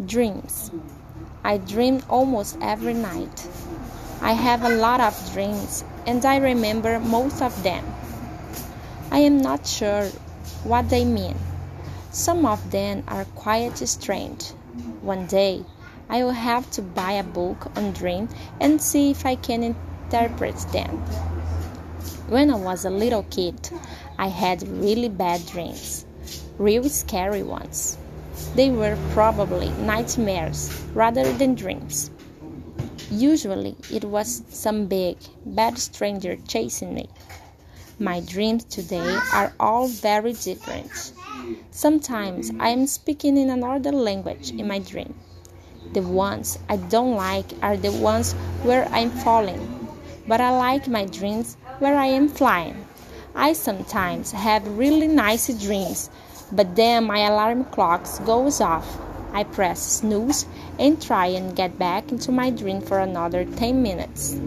Dreams. I dream almost every night. I have a lot of dreams and I remember most of them. I am not sure what they mean. Some of them are quite strange. One day I will have to buy a book on dream and see if I can interpret them. When I was a little kid, I had really bad dreams, real scary ones. They were probably nightmares rather than dreams. Usually, it was some big, bad stranger chasing me. My dreams today are all very different. Sometimes I am speaking in another language in my dream. The ones I don't like are the ones where I'm falling, but I like my dreams where I am flying. I sometimes have really nice dreams but then my alarm clock goes off. I press snooze and try and get back into my dream for another 10 minutes.